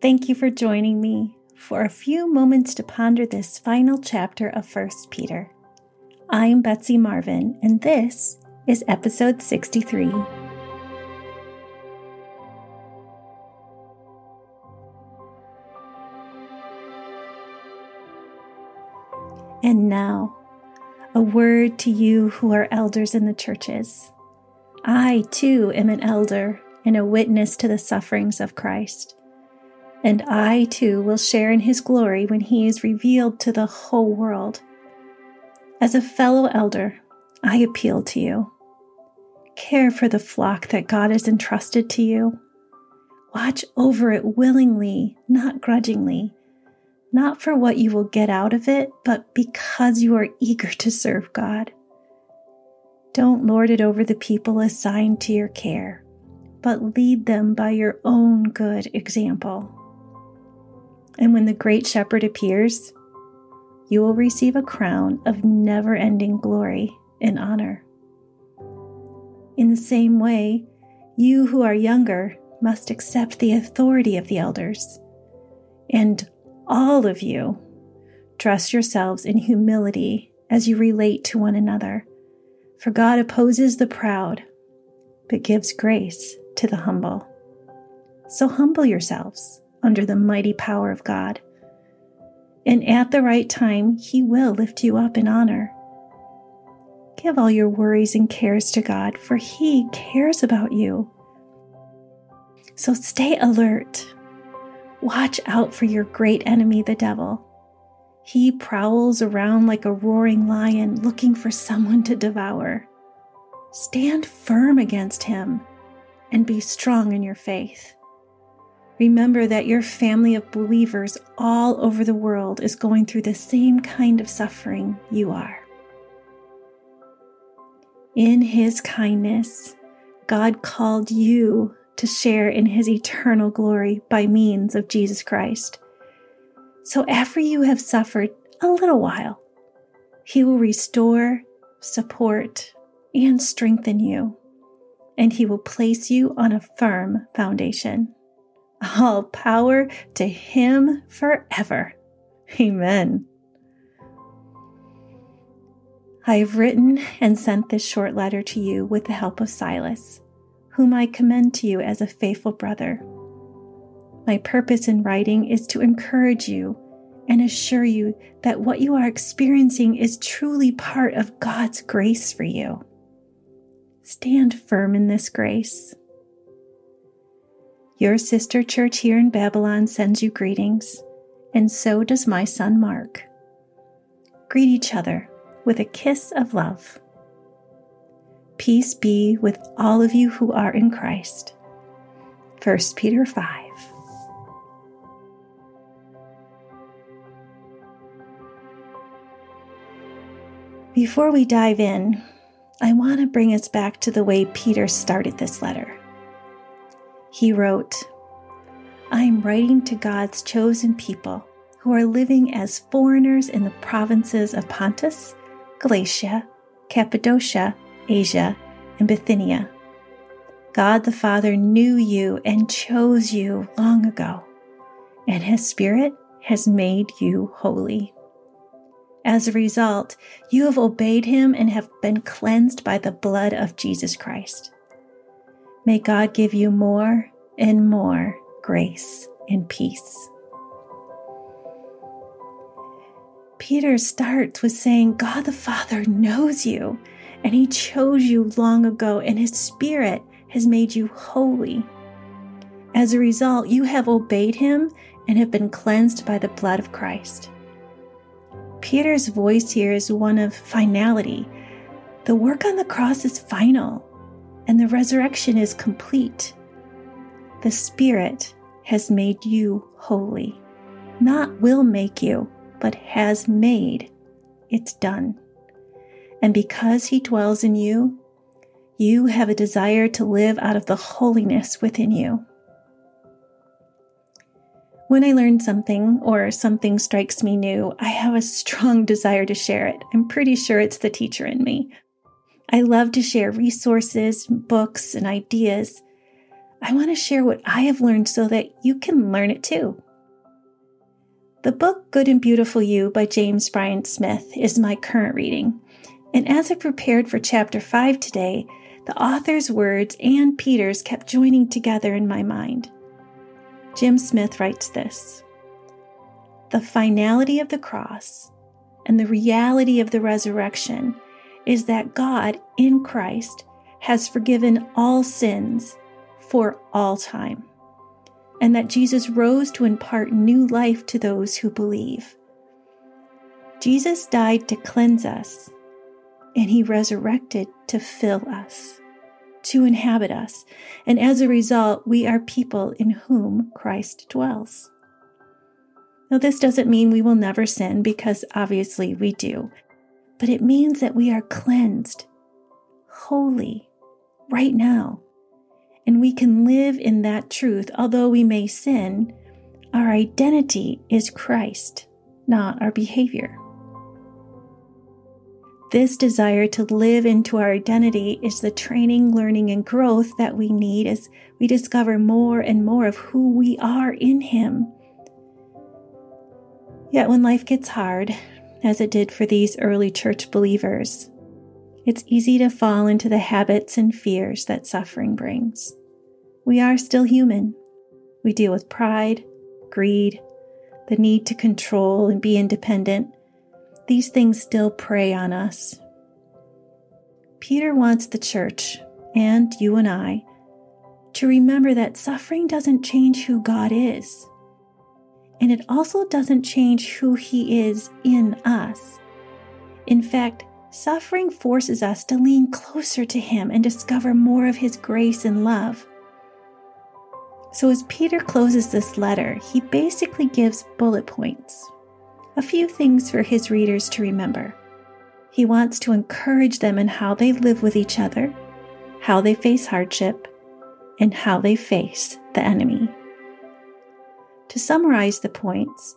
Thank you for joining me for a few moments to ponder this final chapter of 1 Peter. I'm Betsy Marvin, and this is episode 63. And now, a word to you who are elders in the churches. I, too, am an elder and a witness to the sufferings of Christ. And I, too, will share in his glory when he is revealed to the whole world. As a fellow elder, I appeal to you. Care for the flock that God has entrusted to you. Watch over it willingly, not grudgingly not for what you will get out of it, but because you are eager to serve God. Don't lord it over the people assigned to your care, but lead them by your own good example. And when the great shepherd appears, you will receive a crown of never ending glory and honor. In the same way, you who are younger must accept the authority of the elders and all of you, dress yourselves in humility as you relate to one another. For God opposes the proud, but gives grace to the humble. So humble yourselves under the mighty power of God. And at the right time, He will lift you up in honor. Give all your worries and cares to God, for He cares about you. So stay alert Watch out for your great enemy, the devil. He prowls around like a roaring lion looking for someone to devour. Stand firm against him and be strong in your faith. Remember that your family of believers all over the world is going through the same kind of suffering you are. In His kindness, God called you to share in his eternal glory by means of Jesus Christ. So after you have suffered a little while, he will restore, support, and strengthen you, and he will place you on a firm foundation. All power to him forever. Amen. I have written and sent this short letter to you with the help of Silas whom I commend to you as a faithful brother. My purpose in writing is to encourage you and assure you that what you are experiencing is truly part of God's grace for you. Stand firm in this grace. Your sister church here in Babylon sends you greetings, and so does my son Mark. Greet each other with a kiss of love. Peace be with all of you who are in Christ. 1 Peter 5. Before we dive in, I want to bring us back to the way Peter started this letter. He wrote, I am writing to God's chosen people who are living as foreigners in the provinces of Pontus, Galatia, Cappadocia, Asia, and Bithynia. God the Father knew you and chose you long ago, and His Spirit has made you holy. As a result, you have obeyed Him and have been cleansed by the blood of Jesus Christ. May God give you more and more grace and peace. Peter starts with saying, God the Father knows you and He chose you long ago, and His Spirit has made you holy. As a result, you have obeyed Him and have been cleansed by the blood of Christ. Peter's voice here is one of finality. The work on the cross is final, and the resurrection is complete. The Spirit has made you holy. Not will make you, but has made. It's done. And because He dwells in you, you have a desire to live out of the holiness within you. When I learn something or something strikes me new, I have a strong desire to share it. I'm pretty sure it's the teacher in me. I love to share resources, books, and ideas. I want to share what I have learned so that you can learn it too. The book Good and Beautiful You by James Bryan Smith is my current reading. And as I prepared for chapter 5 today, the author's words and Peter's kept joining together in my mind. Jim Smith writes this The finality of the cross and the reality of the resurrection is that God in Christ has forgiven all sins for all time and that Jesus rose to impart new life to those who believe. Jesus died to cleanse us, and he resurrected to fill us, to inhabit us, and as a result, we are people in whom Christ dwells. Now, this doesn't mean we will never sin, because obviously we do, but it means that we are cleansed, holy, right now and we can live in that truth. Although we may sin, our identity is Christ, not our behavior. This desire to live into our identity is the training, learning, and growth that we need as we discover more and more of who we are in Him. Yet, when life gets hard, as it did for these early church believers, it's easy to fall into the habits and fears that suffering brings. We are still human. We deal with pride, greed, the need to control and be independent. These things still prey on us. Peter wants the church, and you and I, to remember that suffering doesn't change who God is. And it also doesn't change who He is in us. In fact, Suffering forces us to lean closer to Him and discover more of His grace and love. So, as Peter closes this letter, he basically gives bullet points, a few things for his readers to remember. He wants to encourage them in how they live with each other, how they face hardship, and how they face the enemy. To summarize the points,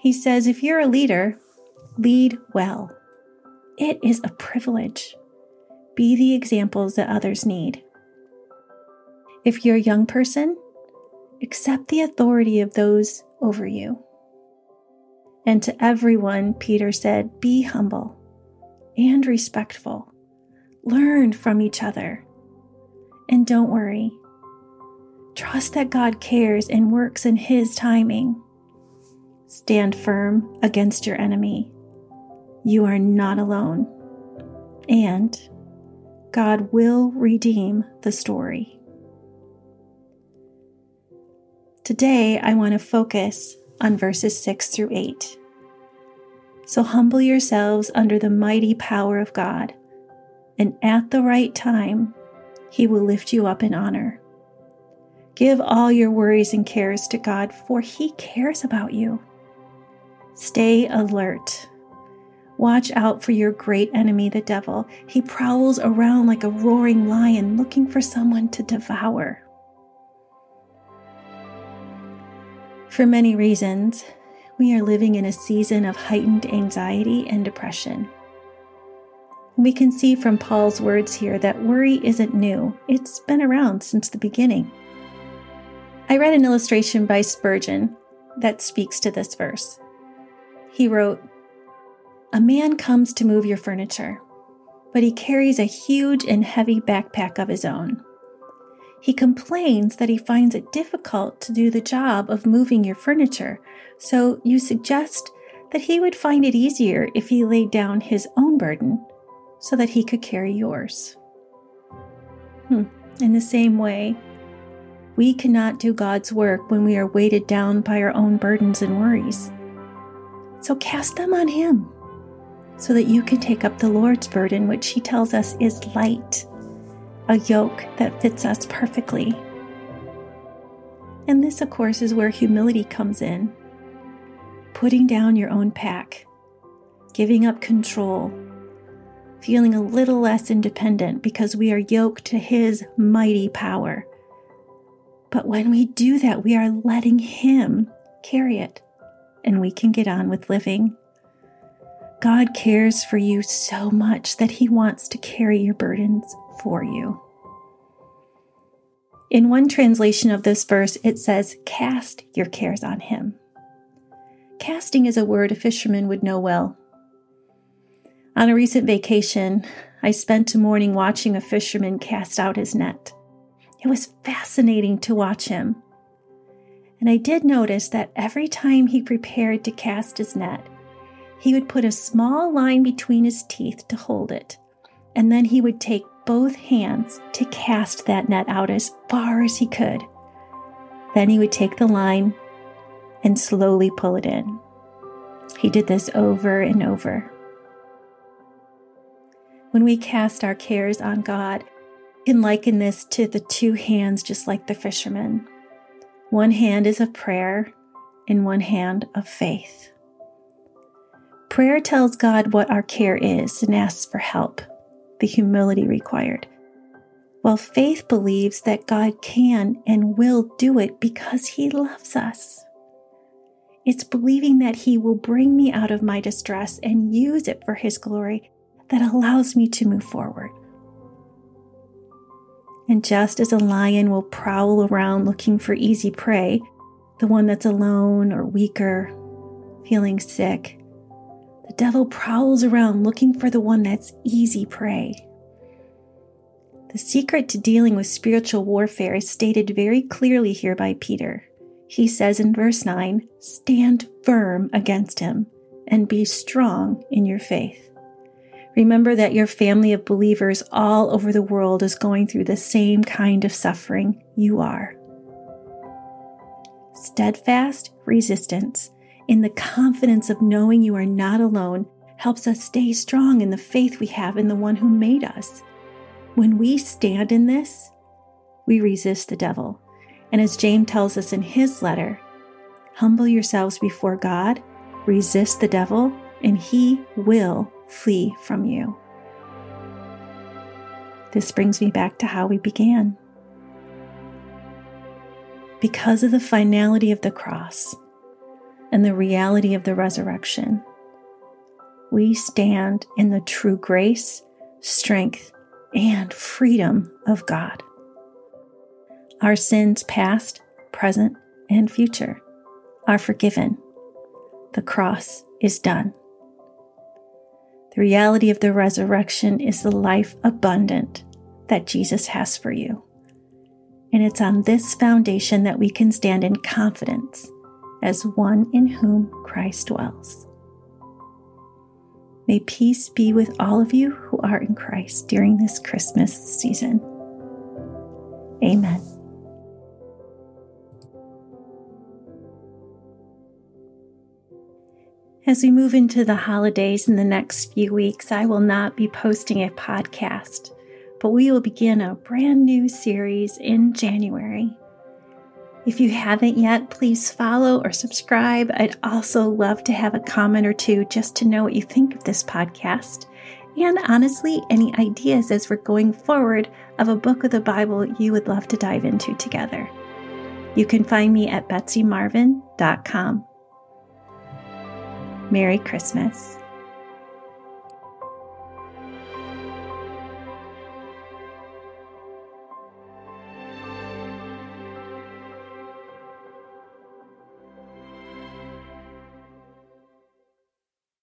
he says if you're a leader, lead well. It is a privilege. Be the examples that others need. If you're a young person, accept the authority of those over you. And to everyone, Peter said, be humble and respectful. Learn from each other. And don't worry. Trust that God cares and works in His timing. Stand firm against your enemy you are not alone. And God will redeem the story. Today, I want to focus on verses 6 through 8. So humble yourselves under the mighty power of God, and at the right time, He will lift you up in honor. Give all your worries and cares to God, for He cares about you. Stay alert Watch out for your great enemy, the devil. He prowls around like a roaring lion looking for someone to devour. For many reasons, we are living in a season of heightened anxiety and depression. We can see from Paul's words here that worry isn't new, it's been around since the beginning. I read an illustration by Spurgeon that speaks to this verse. He wrote, a man comes to move your furniture, but he carries a huge and heavy backpack of his own. He complains that he finds it difficult to do the job of moving your furniture, so you suggest that he would find it easier if he laid down his own burden so that he could carry yours. Hmm. In the same way, we cannot do God's work when we are weighted down by our own burdens and worries. So cast them on Him so that you can take up the Lord's burden, which He tells us is light, a yoke that fits us perfectly. And this, of course, is where humility comes in putting down your own pack, giving up control, feeling a little less independent because we are yoked to His mighty power. But when we do that, we are letting Him carry it, and we can get on with living. God cares for you so much that He wants to carry your burdens for you. In one translation of this verse, it says, Cast your cares on him. Casting is a word a fisherman would know well. On a recent vacation, I spent a morning watching a fisherman cast out his net. It was fascinating to watch him. And I did notice that every time he prepared to cast his net, he would put a small line between his teeth to hold it, and then he would take both hands to cast that net out as far as he could. Then he would take the line and slowly pull it in. He did this over and over. When we cast our cares on God, can liken this to the two hands, just like the fisherman. One hand is of prayer, and one hand of faith. Prayer tells God what our care is and asks for help, the humility required. While faith believes that God can and will do it because He loves us. It's believing that He will bring me out of my distress and use it for His glory that allows me to move forward. And just as a lion will prowl around looking for easy prey, the one that's alone or weaker, feeling sick, the devil prowls around looking for the one that's easy prey. The secret to dealing with spiritual warfare is stated very clearly here by Peter. He says in verse 9, Stand firm against him and be strong in your faith. Remember that your family of believers all over the world is going through the same kind of suffering you are. Steadfast resistance in the confidence of knowing you are not alone helps us stay strong in the faith we have in the one who made us. When we stand in this, we resist the devil. And as James tells us in his letter, humble yourselves before God, resist the devil, and he will flee from you. This brings me back to how we began. Because of the finality of the cross and the reality of the resurrection, we stand in the true grace, strength, and freedom of God. Our sins, past, present, and future, are forgiven. The cross is done. The reality of the resurrection is the life abundant that Jesus has for you. And it's on this foundation that we can stand in confidence as one in whom Christ dwells. May peace be with all of you who are in Christ during this Christmas season. Amen. As we move into the holidays in the next few weeks, I will not be posting a podcast, but we will begin a brand new series in January. If you haven't yet, please follow or subscribe. I'd also love to have a comment or two just to know what you think of this podcast. And honestly, any ideas as we're going forward of a book of the Bible you would love to dive into together. You can find me at betsymarvin.com. Merry Christmas.